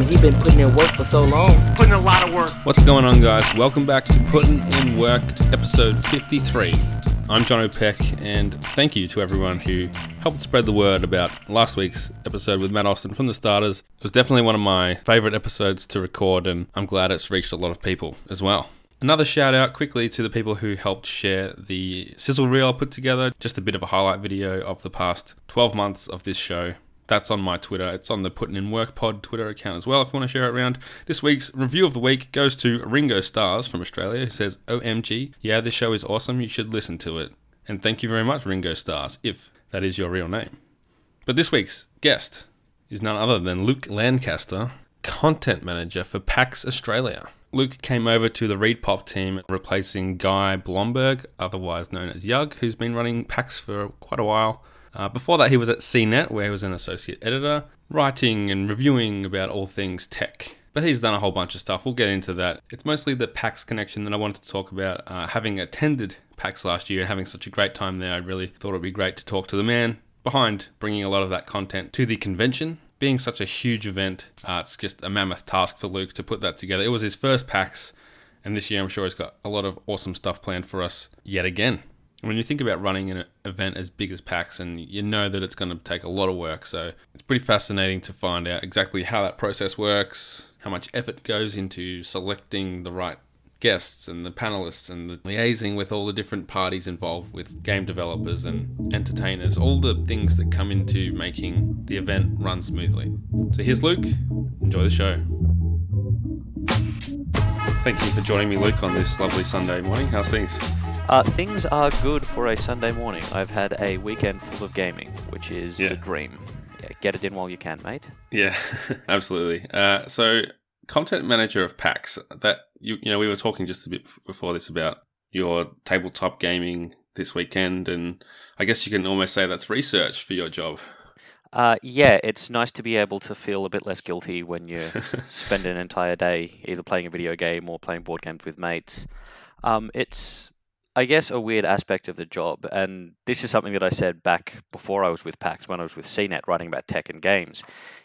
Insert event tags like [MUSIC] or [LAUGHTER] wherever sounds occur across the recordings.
mean, he been putting in work for so long. Putting a lot of work. What's going on, guys? Welcome back to Putting in Work, episode 53. I'm John O'Peck, and thank you to everyone who helped spread the word about last week's episode with Matt Austin from the starters. It was definitely one of my favorite episodes to record, and I'm glad it's reached a lot of people as well. Another shout out quickly to the people who helped share the sizzle reel I put together, just a bit of a highlight video of the past 12 months of this show. That's on my Twitter. It's on the Putting in Work Pod Twitter account as well if you want to share it around. This week's review of the week goes to Ringo Stars from Australia who says, OMG, yeah, this show is awesome. You should listen to it. And thank you very much, Ringo Stars, if that is your real name. But this week's guest is none other than Luke Lancaster, content manager for PAX Australia. Luke came over to the ReedPop team, replacing Guy Blomberg, otherwise known as Yug, who's been running PAX for quite a while. Uh, before that, he was at CNET, where he was an associate editor, writing and reviewing about all things tech. But he's done a whole bunch of stuff. We'll get into that. It's mostly the PAX connection that I wanted to talk about. Uh, having attended PAX last year and having such a great time there, I really thought it would be great to talk to the man behind bringing a lot of that content to the convention being such a huge event, uh, it's just a mammoth task for Luke to put that together. It was his first PAX, and this year I'm sure he's got a lot of awesome stuff planned for us yet again. When you think about running an event as big as PAX, and you know that it's going to take a lot of work, so it's pretty fascinating to find out exactly how that process works, how much effort goes into selecting the right guests and the panelists and the liaising with all the different parties involved with game developers and entertainers, all the things that come into making the event run smoothly. So here's Luke. Enjoy the show. Thank you for joining me, Luke, on this lovely Sunday morning. How's things? Uh, things are good for a Sunday morning. I've had a weekend full of gaming, which is Yeah. the dream. Yeah, get it in while you can, mate. Yeah, [LAUGHS] absolutely. Uh, so, content manager of PAX. That you you know we were talking just a bit before this about your tabletop gaming this weekend, and I guess you can almost say that's research for your job. Uh, yeah, it's nice to be able to feel a bit less guilty when you [LAUGHS] spend an entire day either playing a video game or playing board games with mates. Um, it's, I guess, a weird aspect of the job, and this is something that I said back before I was with PAX, when I was with CNET writing about tech and games,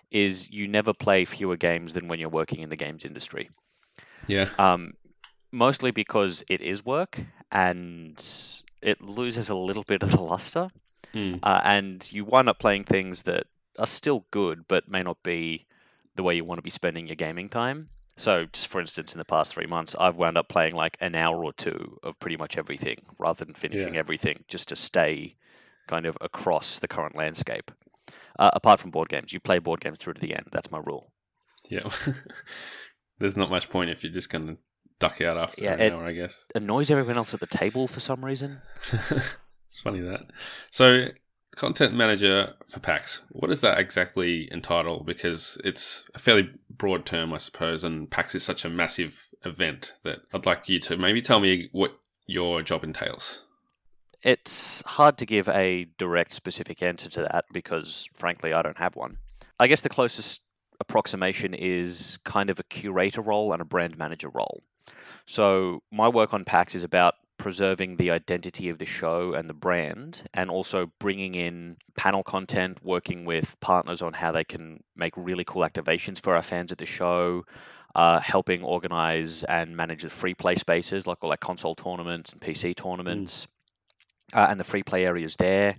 is you never play fewer games than when you're working in the games industry. yeah, um, mostly because it is work and it loses a little bit of the luster, Hmm. uh, and you wind up playing things that are still good but may not be the way you want to be spending your gaming time. So, just for instance, in the past three months, I've wound up playing like an hour or two of pretty much everything rather than finishing Yeah. everything just to stay kind of across the current landscape. Uh, apart from board games, you play board games through to the end. That's my rule. yeah. [LAUGHS] There's not much point if you're just going to duck out after Yeah, an hour, I guess. Annoys everyone else at the table for some reason. [LAUGHS] it's funny that. So, content manager for PAX. What does that exactly entitle? Because it's a fairly broad term, I suppose, and PAX is such a massive event that I'd like you to maybe tell me what your job entails. It's hard to give a direct, specific answer to that because, frankly, I don't have one. I guess the closest approximation is kind of a curator role and a brand manager role. So, my work on PAX is about preserving the identity of the show and the brand, and also bringing in panel content, working with partners on how they can make really cool activations for our fans at the show, uh, helping organize and manage the free play spaces like all like console tournaments and PC tournaments, uh, and the free play areas there.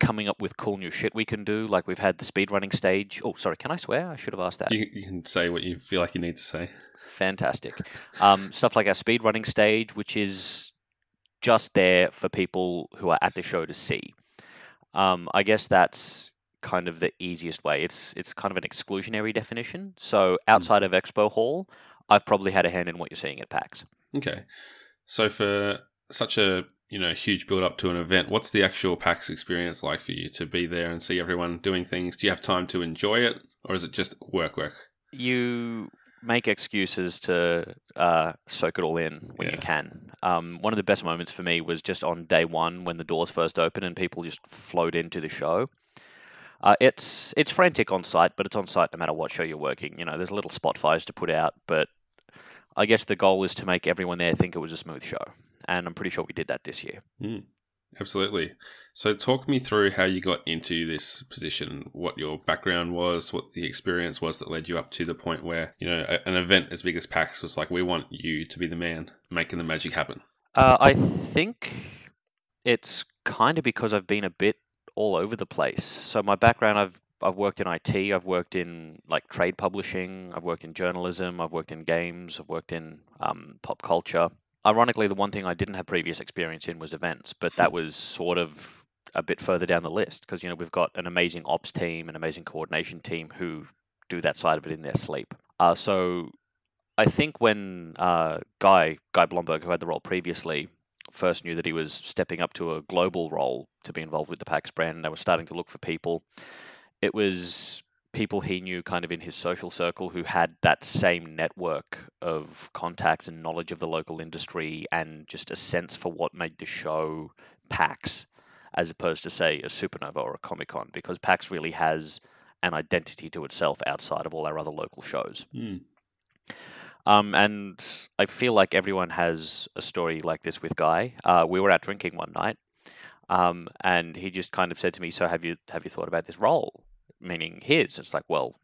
Coming up with cool new shit we can do, like we've had the speedrunning stage. Oh, sorry, can I swear? I should have asked that. You, you can say what you feel like you need to say. Fantastic. Um, stuff like our speedrunning stage, which is just there for people who are at the show to see. Um, I guess that's kind of the easiest way. It's it's kind of an exclusionary definition. So outside of Expo Hall, I've probably had a hand in what you're seeing at PAX. Okay. So for such a you know huge build up to an event, what's the actual PAX experience like for you to be there and see everyone doing things? Do you have time to enjoy it, or is it just work work? you make excuses to uh, soak it all in when you can. Um, one of the best moments for me was just on day one when the doors first opened and people just flowed into the show. Uh, it's it's frantic on site, but it's on site no matter what show you're working. You know, there's little spot fires to put out, but I guess the goal is to make everyone there think it was a smooth show, and I'm pretty sure we did that this year. Mm. Absolutely. So, talk me through how you got into this position, what your background was, what the experience was that led you up to the point where, you know, an event as big as PAX was like, we want you to be the man making the magic happen. Uh, I think it's kind of because I've been a bit all over the place. So, my background, I've I've worked in IT, I've worked in like trade publishing, I've worked in journalism, I've worked in games, I've worked in um, pop culture. Ironically, the one thing I didn't have previous experience in was events, but that was sort of a bit further down the list because you know we've got an amazing ops team, an amazing coordination team who do that side of it in their sleep. Uh, so I think when uh, Guy Guy Blomberg, who had the role previously, first knew that he was stepping up to a global role to be involved with the PAX brand, and they were starting to look for people it was people he knew kind of in his social circle who had that same network of contacts and knowledge of the local industry and just a sense for what made the show PAX as opposed to say a Supanova or a comic con because PAX really has an identity to itself outside of all our other local shows. Mm. Um, and I feel like everyone has a story like this with Guy. Uh, we were out drinking one night, um, and he just kind of said to me, "So have you have you thought about this role?" Meaning his. It's like, well,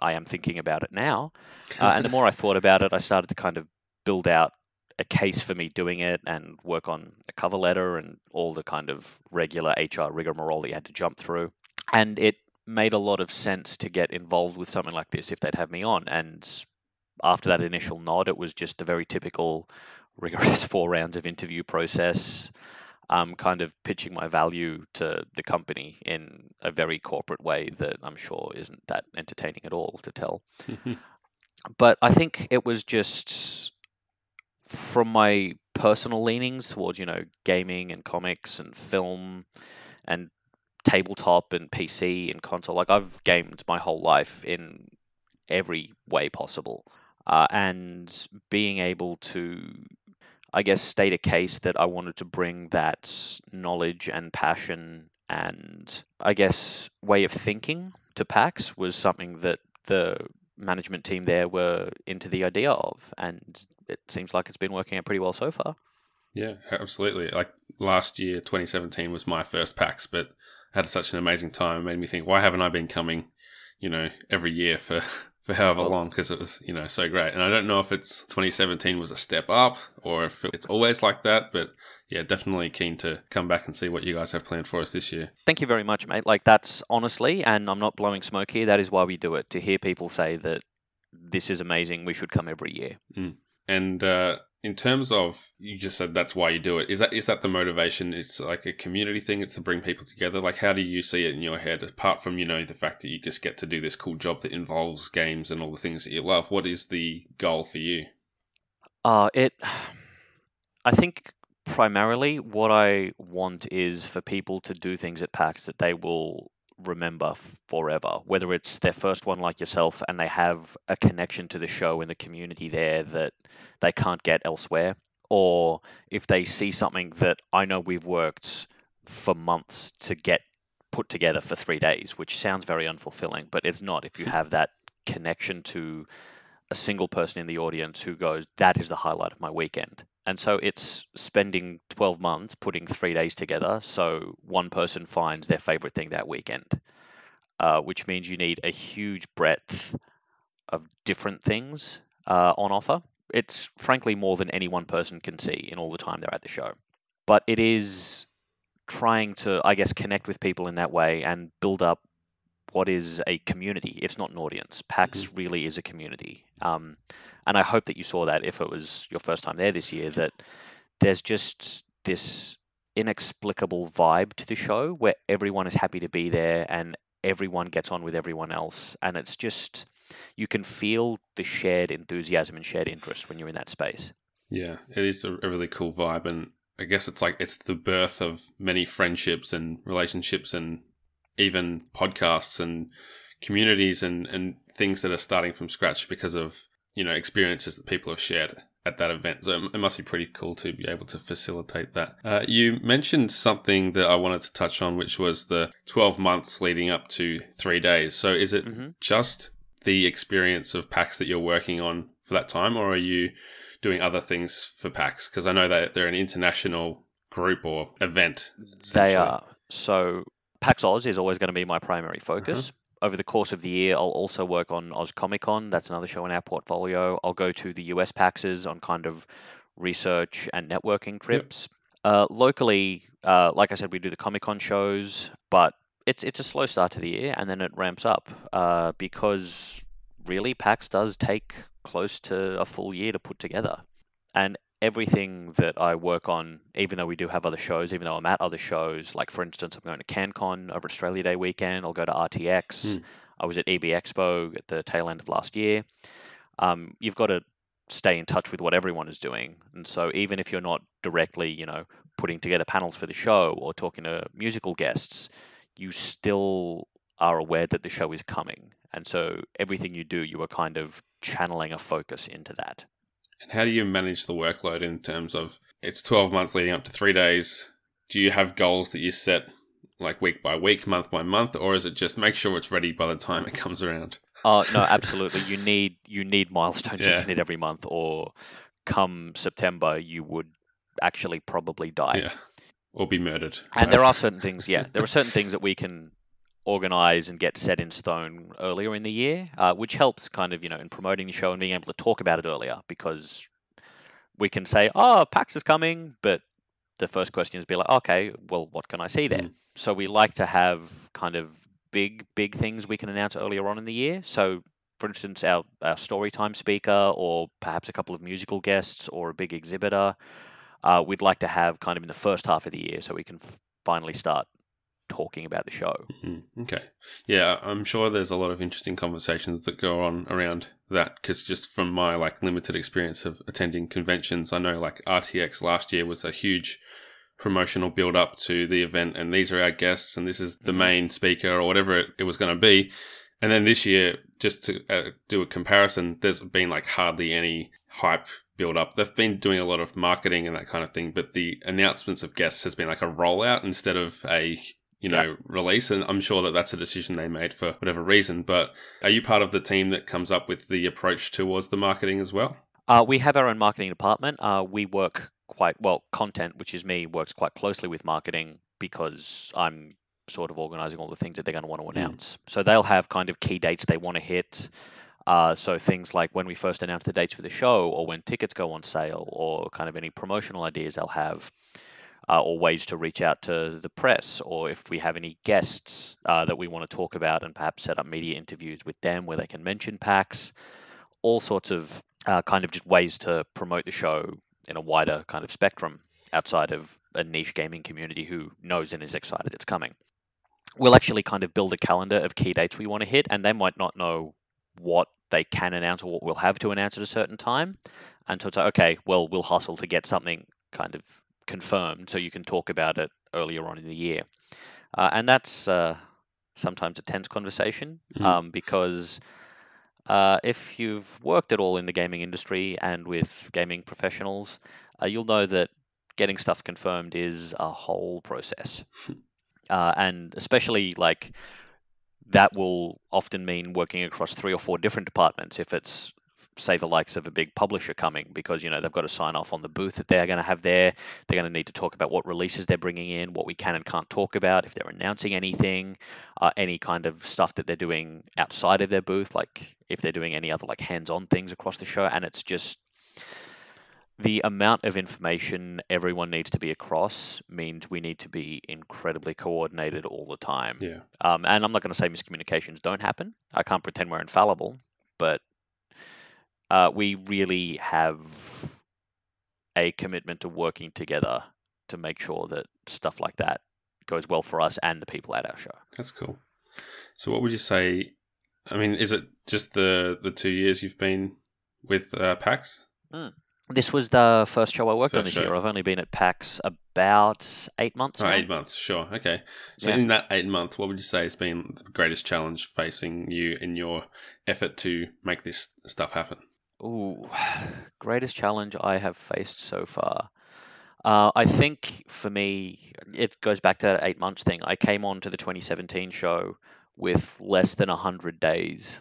I am thinking about it now. Uh, and the more I [LAUGHS] thought about it, I started to kind of build out a case for me doing it and work on a cover letter and all the kind of regular HR rigmarole that you had to jump through. And it made a lot of sense to get involved with something like this if they'd have me on. And after that initial nod, it was just a very typical rigorous [LAUGHS] four rounds of interview process um, kind of pitching my value to the company in a very corporate way that I'm sure isn't that entertaining at all to tell. [LAUGHS] but I think it was just from my personal leanings towards, you know, gaming and comics and film and tabletop and PC and console. Like I've gamed my whole life in every way possible. Uh, and being able to I guess, state a case that I wanted to bring that knowledge and passion and, I guess, way of thinking to PAX was something that the management team there were into the idea of. And it seems like it's been working out pretty well so far. Yeah, absolutely. Like last year, 2017 was my first PAX, but I had such an amazing time. It made me think, why haven't I been coming, you know, every year for for however well, long because it was you know so great. And I don't know if it's 2017 was a step up or if it's always like that, but yeah, definitely keen to come back and see what you guys have planned for us this year. Thank you very much, mate. Like that's honestly, and I'm not blowing smoke here. That is why we do it to hear people say that this is amazing. We should come every year. Mm. And uh, in terms of you just said that's why you do it. Is that is that the motivation? It's like a community thing it's to bring people together? Like how do you see it in your head? Apart from you know the fact that you just get to do this cool job that involves games and all the things that you love what is the goal for you? Uh it i think primarily what i want is for people to do things at pax that they will remember forever whether it's their first one like yourself and they have a connection to the show and the community there that they can't get elsewhere or if they see something that I know we've worked for months to get put together for 3 days which sounds very unfulfilling but it's not. If you have that connection to a single person in the audience who goes that is the highlight of my weekend and so it's spending 12 months putting three days together so one person finds their favorite thing that weekend, uh, which means you need a huge breadth of different things uh, on offer. It's frankly more than any one person can see in all the time they're at the show. But it is trying to, I guess, connect with people in that way and build up what is a community. It's not an audience. PAX mm-hmm. really is a community. Um, and I hope that you saw that if it was your first time there this year, that there's just this inexplicable vibe to the show where everyone is happy to be there and everyone gets on with everyone else. And it's just, you can feel the shared enthusiasm and shared interest when you're in that space. Yeah, it is a really cool vibe. And I guess it's like it's the birth of many friendships and relationships and even podcasts and communities and, and things that are starting from scratch because of you know experiences that people have shared at that event. So it must be pretty cool to be able to facilitate that. Uh, you mentioned something that I wanted to touch on, which was the 12 months leading up to three days. So is it mm-hmm. just the experience of PAX that you're working on for that time, or are you doing other things for PAX? Because I know that they're an international group or event. They are. So PAX Oz is always going to be my primary focus. Uh-huh. Over the course of the year, I'll also work on Oz Comic Con. That's another show in our portfolio. I'll go to the US PAXs on kind of research and networking trips. Uh, locally, uh, like I said, we do the Comic Con shows, but it's it's a slow start to the year, and then it ramps up uh, because really PAX does take close to a full year to put together, and everything that I work on, even though we do have other shows, even though I'm at other shows, like for instance, I'm going to CanCon over Australia Day weekend. I'll go to RTX. Hmm. I was at EB Expo at the tail end of last year. Um, you've got to stay in touch with what everyone is doing, and so even if you're not directly, you know, putting together panels for the show or talking to musical guests, you still are aware that the show is coming, and so everything you do, you are kind of channeling a focus into that. And how do you manage the workload in terms of it's 12 months leading up to three days? Do you have goals that you set like week by week, month by month, or is it just make sure it's ready by the time it comes around? Oh no, [LAUGHS] absolutely. You need you need milestones you Yeah. can hit every month, or come September you would actually probably die. Yeah. Or be murdered. And there are certain things, yeah, there are certain things that we can organize and get set in stone earlier in the year, uh, which helps kind of you know in promoting the show and being able to talk about it earlier because we can say, oh, PAX is coming, but the first question is be like, okay, well, what can I see there? Mm. So we like to have kind of big, big things we can announce earlier on in the year. So, for instance, our, our story time speaker, or perhaps a couple of musical guests, or a big exhibitor, uh, we'd like to have kind of in the first half of the year so we can f- finally start talking about the show. Mhm. Okay. Yeah, I'm sure there's a lot of interesting conversations that go on around that because just from my like limited experience of attending conventions, I know like RTX last year was a huge promotional build up to the event and these are our guests and this is the Mhm. main speaker or whatever it, it was going to be. And then this year, just to uh, do a comparison, there's been like hardly any hype build up. They've been doing a lot of marketing and that kind of thing, but the announcements of guests has been like a rollout instead of a you know release. And I'm sure that that's a decision they made for whatever reason. But are you part of the team that comes up with the approach towards the marketing as well? Uh, we have our own marketing department. Uh, we work quite well. Content, which is me, works quite closely with marketing because I'm sort of organizing all the things that they're going to want to Mm. announce. So they'll have kind of key dates they want to hit. Uh, so things like when we first announce the dates for the show, or when tickets go on sale, or kind of any promotional ideas they'll have, uh, or ways to reach out to the press, or if we have any guests uh, that we want to talk about, and perhaps set up media interviews with them where they can mention PAX, all sorts of uh, kind of just ways to promote the show in a wider kind of spectrum outside of a niche gaming community who knows and is excited it's coming. We'll actually kind of build a calendar of key dates we want to hit, and they might not know what they can announce or what we'll have to announce at a certain time. And so it's like, okay, well, we'll hustle to get something kind of confirmed so you can talk about it earlier on in the year. Uh, and that's uh, sometimes a tense conversation Mhm. um, because uh, if you've worked at all in the gaming industry and with gaming professionals, uh, you'll know that getting stuff confirmed is a whole process. [LAUGHS] uh, and especially like that will often mean working across three or four different departments if it's say the likes of a big publisher coming because you know they've got to sign off on the booth that they're going to have there they're going to need to talk about what releases they're bringing in what we can and can't talk about if they're announcing anything uh, any kind of stuff that they're doing outside of their booth like if they're doing any other like hands-on things across the show and it's just the amount of information everyone needs to be across means we need to be incredibly coordinated all the time Yeah. um, and I'm not going to say miscommunications don't happen. I can't pretend we're infallible, but uh, we really have a commitment to working together to make sure that stuff like that goes well for us and the people at our show. That's cool. So, what would you say? I mean, is it just the the two years you've been with uh, PAX? This was the first show I worked on this show. year. I've only been at PAX about eight months Oh, now. eight months, sure. Okay. So, Yeah. in that eight months, what would you say has been the greatest challenge facing you in your effort to make this stuff happen? Ooh, [SIGHS] greatest challenge I have faced so far. Uh, I think for me, it goes back to that eight months thing. I came on to the 2017 show with less than 100 days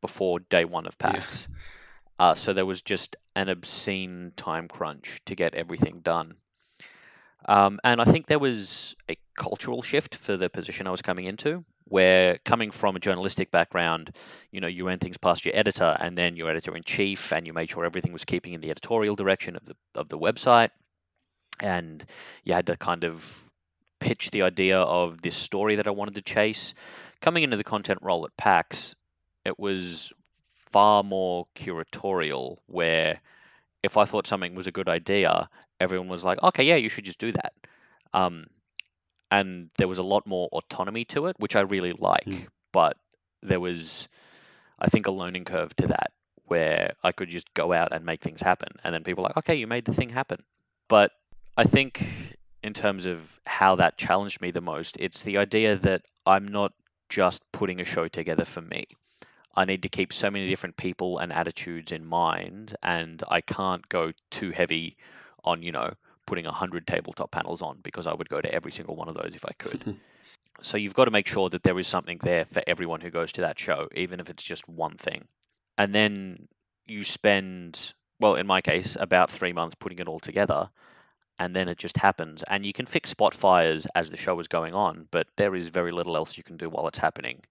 before day one of Yeah. PAX. Uh, so there was just an obscene time crunch to get everything done. Um, and I think there was a cultural shift for the position I was coming into, where coming from a journalistic background, you know, you ran things past your editor and then your editor in chief, and you made sure everything was keeping in the editorial direction of the of the website, and you had to kind of pitch the idea of this story that I wanted to chase. Coming into the content role at PAX, it was far more curatorial, where if I thought something was a good idea, everyone was like, okay, yeah, you should just do that. Um, and there was a lot more autonomy to it, which I really like. Mm. But there was, I think, a learning curve to that where I could just go out and make things happen. And then people were like, okay, you made the thing happen. But I think in terms of how that challenged me the most, it's the idea that I'm not just putting a show together for me. I need to keep so many different people and attitudes in mind, and I can't go too heavy on, you know, putting 100 tabletop panels on because I would go to every single one of those if I could. [LAUGHS] so you've got to make sure that there is something there for everyone who goes to that show, even if it's just one thing. And then you spend, well, in my case, about three months putting it all together, and then it just happens. And you can fix spot fires as the show is going on, but there is very little else you can do while it's happening.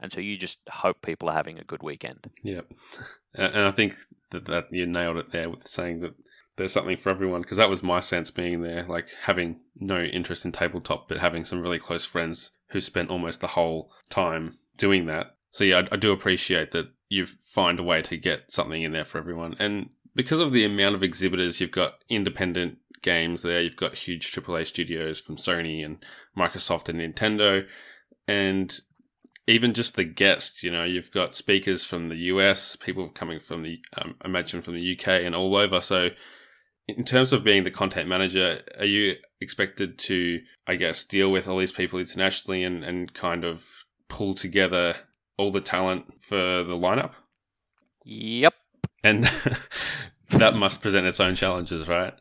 And so you just hope people are having a good weekend. Yeah, [LAUGHS] and I think that, that you nailed it there with saying that there's something for everyone because that was my sense being there, like having no interest in tabletop, but having some really close friends who spent almost the whole time doing that. So yeah, I, I do appreciate that you find a way to get something in there for everyone, and because of the amount of exhibitors, you've got independent games there. You've got huge AAA studios from Sony and Microsoft and Nintendo, and even just the guests. You know, you've got speakers from the US, people coming from the, um, I imagine from the UK and all over. So, in terms of being the content manager, are you expected to, I guess, deal with all these people internationally and, and kind of pull together all the talent for the lineup? Yep. And [LAUGHS] that must present its own challenges, right?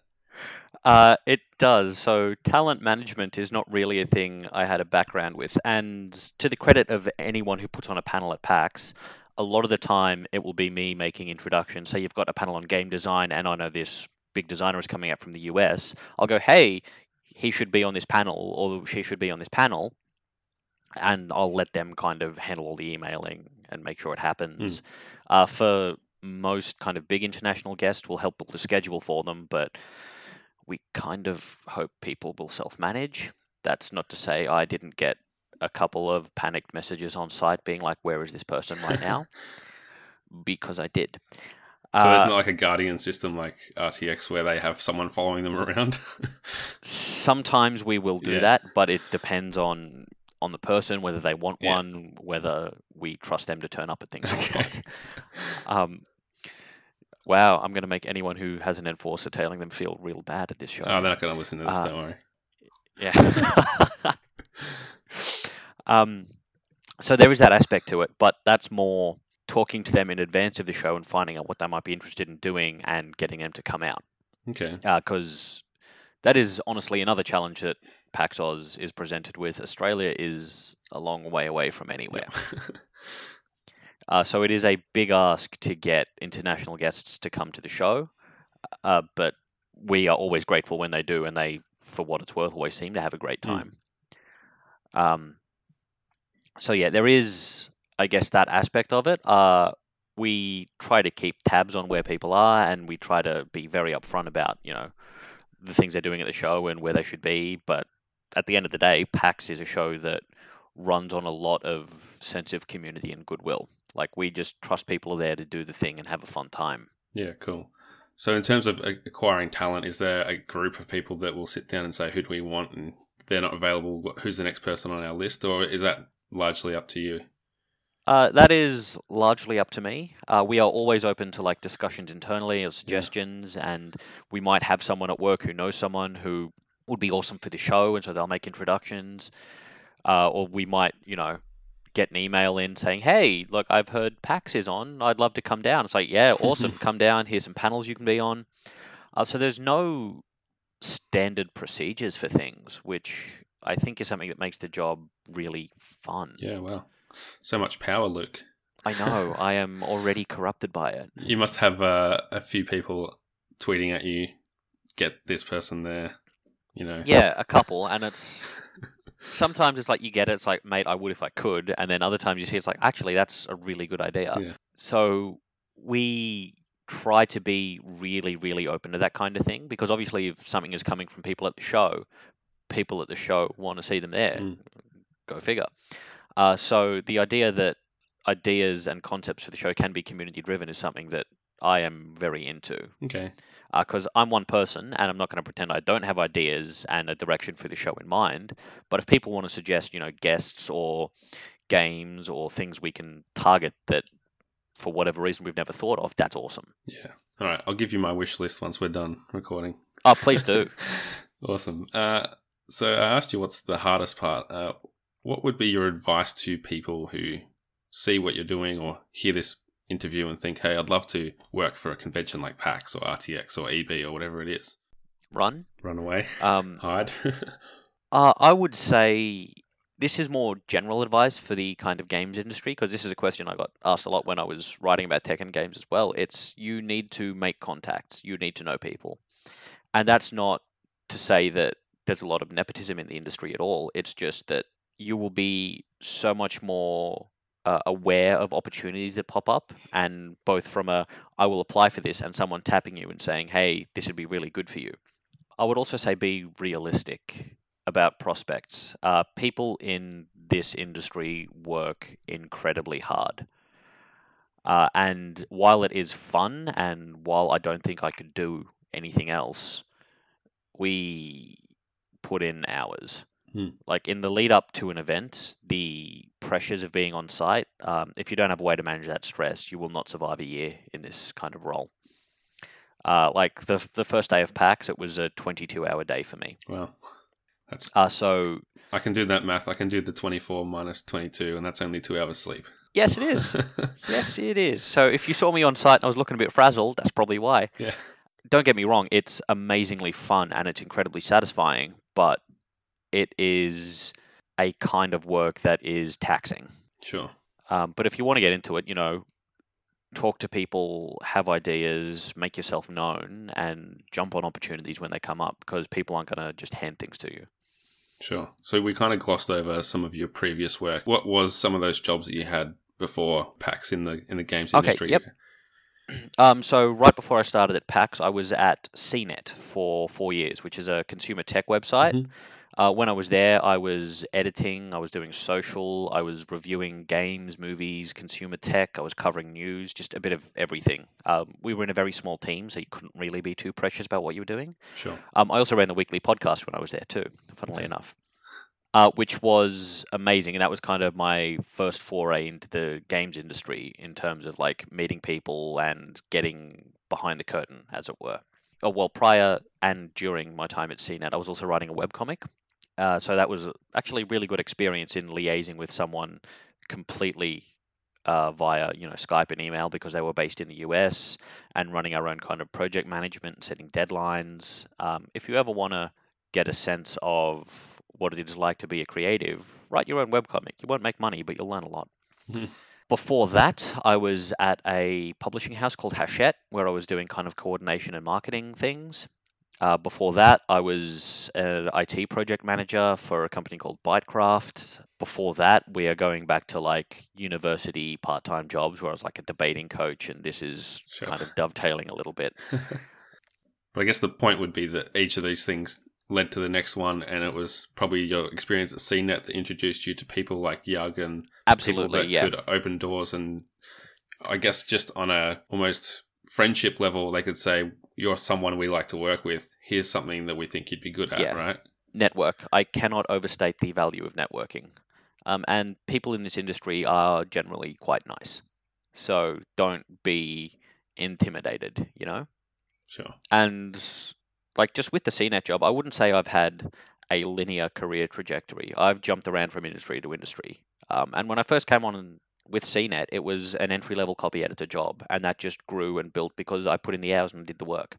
Uh, it does. So, talent management is not really a thing I had a background with. And to the credit of anyone who puts on a panel at PAX, a lot of the time it will be me making introductions. Say you've got a panel on game design, and I know this big designer is coming out from the US. I'll go, hey, he should be on this panel, or she should be on this panel. And I'll let them kind of handle all the emailing and make sure it happens. Mm. Uh, for most kind of big international guests, we'll help build a schedule for them, but we kind of hope people will self manage. That's not to say I didn't get a couple of panicked messages on site being like, where is this person right now? [LAUGHS] because I did. So there's Uh, not like a guardian system like RTX where they have someone following them [LAUGHS] around. sometimes we will do Yeah. that, but it depends on on the person whether they want Yeah. one, whether we trust them to turn up at things or okay. not. Um, wow, I'm going to make anyone who has an enforcer tailing them feel real bad at this show. Oh, they're not going to listen to this. Uh, don't worry. Yeah. [LAUGHS] um, so there is that aspect to it, but that's more talking to them in advance of the show and finding out what they might be interested in doing and getting them to come out. Okay. Because that is honestly another challenge that PAX Oz is presented with. Australia is a long way away from anywhere. [LAUGHS] Uh, so it is a big ask to get international guests to come to the show, uh, but we are always grateful when they do, and they, for what it's worth, always seem to have a great Mm. time. Um, so yeah, there is, I guess, that aspect of it. Uh, we try to keep tabs on where people are, and we try to be very upfront about, you know, the things they're doing at the show and where they should be. But at the end of the day, PAX is a show that runs on a lot of sense of community and goodwill. Like we just trust people are there to do the thing and have a fun time. yeah, cool. So in terms of acquiring talent, is there a group of people that will sit down and say, who do we want? And they're not available, who's the next person on our list? Or is that largely up to you? Uh, that is largely up to me. Uh, we are always open to like discussions internally or suggestions, and we might have someone at work who knows someone who would be awesome for the show, and so they'll make introductions. Uh, or we might, you know, get an email in saying, "Hey, look, I've heard PAX is on. I'd love to come down." It's like, "Yeah, [LAUGHS] awesome, come down. Here's some panels you can be on." Uh, so there's no standard procedures for things, which I think is something that makes the job really fun. Yeah, wow. So much power, Luke. I know. [LAUGHS] I am already corrupted by it. You must have uh, a few people tweeting at you, get this person there. You know. Yeah, [LAUGHS] a couple, and it's sometimes it's like you get it. It's like, mate, I would if I could, and then other times you see it's like, actually, that's a really good idea. Yeah. So we try to be really, really open to that kind of thing because obviously, if something is coming from people at the show, people at the show want to see them there. Mm. Go figure. Uh, so the idea that ideas and concepts for the show can be community driven is something that I am very into Okay. because I'm one person and I'm not going to pretend I don't have ideas and a direction for the show in mind. But if people want to suggest, you know, guests or games or things we can target that for whatever reason we've never thought of, that's awesome. Yeah. All right. I'll give you my wish list once we're done recording. Oh, please do. [LAUGHS] awesome. Uh, so I asked you what's the hardest part. Uh, what would be your advice to people who see what you're doing or hear this interview and think, hey, I'd love to work for a convention like PAX or RTX or EB or whatever it is? Run. Run away, Um, [LAUGHS] hide. Uh, I would say this is more general advice for the kind of games industry because this is a question I got asked a lot when I was writing about tech and games as well. It's you need to make contacts, you need to know people. And that's not to say that there's a lot of nepotism in the industry at all. It's just that you will be so much more uh, aware of opportunities that pop up and both from a I will apply for this and someone tapping you and saying, "Hey, this would be really good for you." I would also say be realistic about prospects. Uh, people in this industry work incredibly hard. Uh, and while it is fun, and while I don't think I could do anything else, we put in hours. Hmm. Like in the lead up to an event, the pressures of being on site, um, if you don't have a way to manage that stress, you will not survive a year in this kind of role. Uh, like the the first day of PAX, it was a 22 hour day for me. Wow. that's Uh, so I can do that math. I can do the 24 minus 22, and that's only two hours sleep. yes, it is. [LAUGHS] yes, it is. So if you saw me on site and I was looking a bit frazzled, that's probably why. yeah. Don't get me wrong; it's amazingly fun and it's incredibly satisfying, but it is a kind of work that is taxing. Sure. Um, but if you want to get into it, you know, talk to people, have ideas, make yourself known, and jump on opportunities when they come up because people aren't going to just hand things to you. Sure. So we kind of glossed over some of your previous work. What was some of those jobs that you had before PAX in the in the games Okay, industry? yep. [CLEARS THROAT] Um, so right before I started at PAX, I was at CNET for four years, which is a consumer tech website. Mhm. Uh, when I was there, I was editing, I was doing social, I was reviewing games, movies, consumer tech, I was covering news, just a bit of everything. Um, we were in a very small team, so you couldn't really be too precious about what you were doing. Sure. Um, I also ran the weekly podcast when I was there too, funnily Okay. enough, uh, which was amazing. And that was kind of my first foray into the games industry in terms of like meeting people and getting behind the curtain, as it were. Oh, well, prior and during my time at CNET, I was also writing a webcomic. Uh, so that was actually a really good experience in liaising with someone completely uh, via you know Skype and email because they were based in the US and running our own kind of project management, setting deadlines. Um, if you ever want to get a sense of what it is like to be a creative, write your own webcomic. You won't make money, but you'll learn a lot. [LAUGHS] Before that, I was at a publishing house called Hachette, where I was doing kind of coordination and marketing things. Uh, before that, I was an IT project manager for a company called Bytecraft. Before that, we are going back to like university part time jobs where I was like a debating coach, and this is Sure. kind of dovetailing a little bit. [LAUGHS] But I guess the point would be that each of these things led to the next one, and it was probably your experience at CNET that introduced you to people like Yug and Absolutely, people that yeah. could open doors. And I guess just on a almost friendship level, they could say, "You're someone we like to work with. Here's something that we think you'd be good at." Yeah. Right? network. I cannot overstate the value of networking. Um, and people in this industry are generally quite nice. So don't be intimidated, you know? Sure. And like just with the CNET job, I wouldn't say I've had a linear career trajectory. I've jumped around from industry to industry. Um, and when I first came on with CNET, it was an entry level copy editor job. And that just grew and built because I put in the hours and did the work.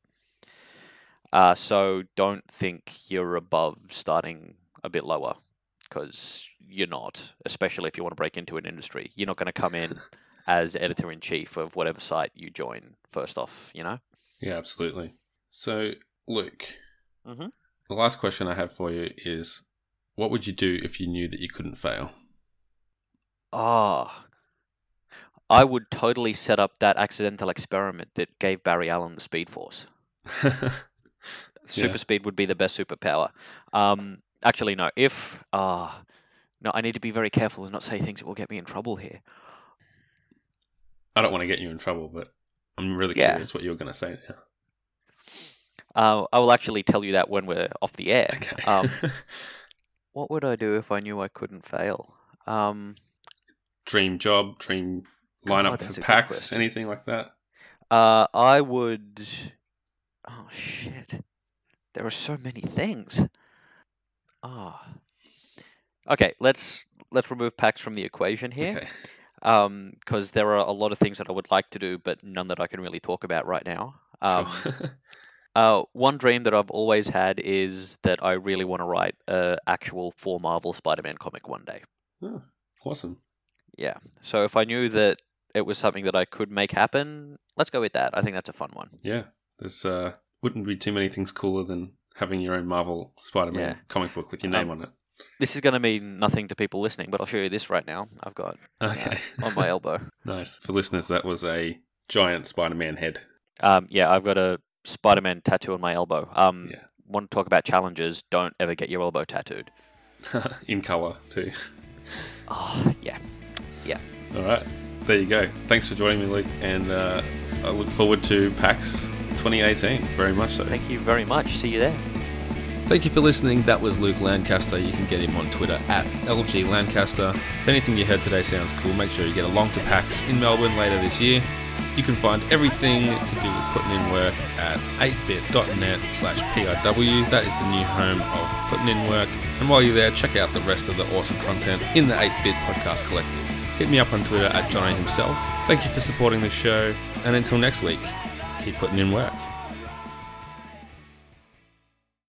Uh, so don't think you're above starting a bit lower because you're not, especially if you want to break into an industry. You're not going to come in [LAUGHS] as editor in chief of whatever site you join first off, you know? Yeah, absolutely. So, Luke, Mhm. The last question I have for you is what would you do if you knew that you couldn't fail? Ah, I would totally set up that accidental experiment that gave Barry Allen the Speed Force. [LAUGHS] Super Yeah. speed would be the best superpower. Um, actually, no. If ah, no, I need to be very careful and not say things that will get me in trouble here. I don't want to get you in trouble, but I'm really Yeah. curious what you're going to say now. Uh, I will actually tell you that when we're off the air. Okay. Um, [LAUGHS] what would I do if I knew I couldn't fail? Um, dream job, dream lineup that's for PAX, anything like that? uh, I would. Oh shit! There are so many things. Ah. Okay, let's let's remove PAX from the equation here. Okay. um, because there are a lot of things that I would like to do, but none that I can really talk about right now. Um, Sure. [LAUGHS] uh, one dream that I've always had is that I really want to write a actual for Marvel Spider-Man comic one day. Oh, awesome. Yeah. So if I knew that it was something that I could make happen, let's go with that. I think that's a fun one. Yeah. There's uh wouldn't be too many things cooler than having your own Marvel Spider-Man Yeah. comic book with your name Um, on it. This is going to mean nothing to people listening, but I'll show you this right now. I've got Okay. on my elbow. [LAUGHS] nice. For listeners, that was a giant Spider-Man head. Um, yeah, I've got a Spider-Man tattoo on my elbow. Um, Yeah. Want to talk about challenges? Don't ever get your elbow tattooed. [LAUGHS] In color too. [LAUGHS] Oh, yeah, yeah. All right. There you go. Thanks for joining me, Luke, and uh, I look forward to PAX 2018 very much so. Thank you very much. See you there. Thank you for listening. That was Luke Lancaster. You can get him on Twitter at LG Lancaster. If anything you heard today sounds cool, make sure you get along to PAX in Melbourne later this year. You can find everything to do with putting in work at 8bit.net slash PIW. That is the new home of Putting In Work. And while you're there, check out the rest of the awesome content in the 8-Bit Podcast Collective. Hit me up on Twitter at Johnny himself. Thank you for supporting the show. And until next week, keep putting in work.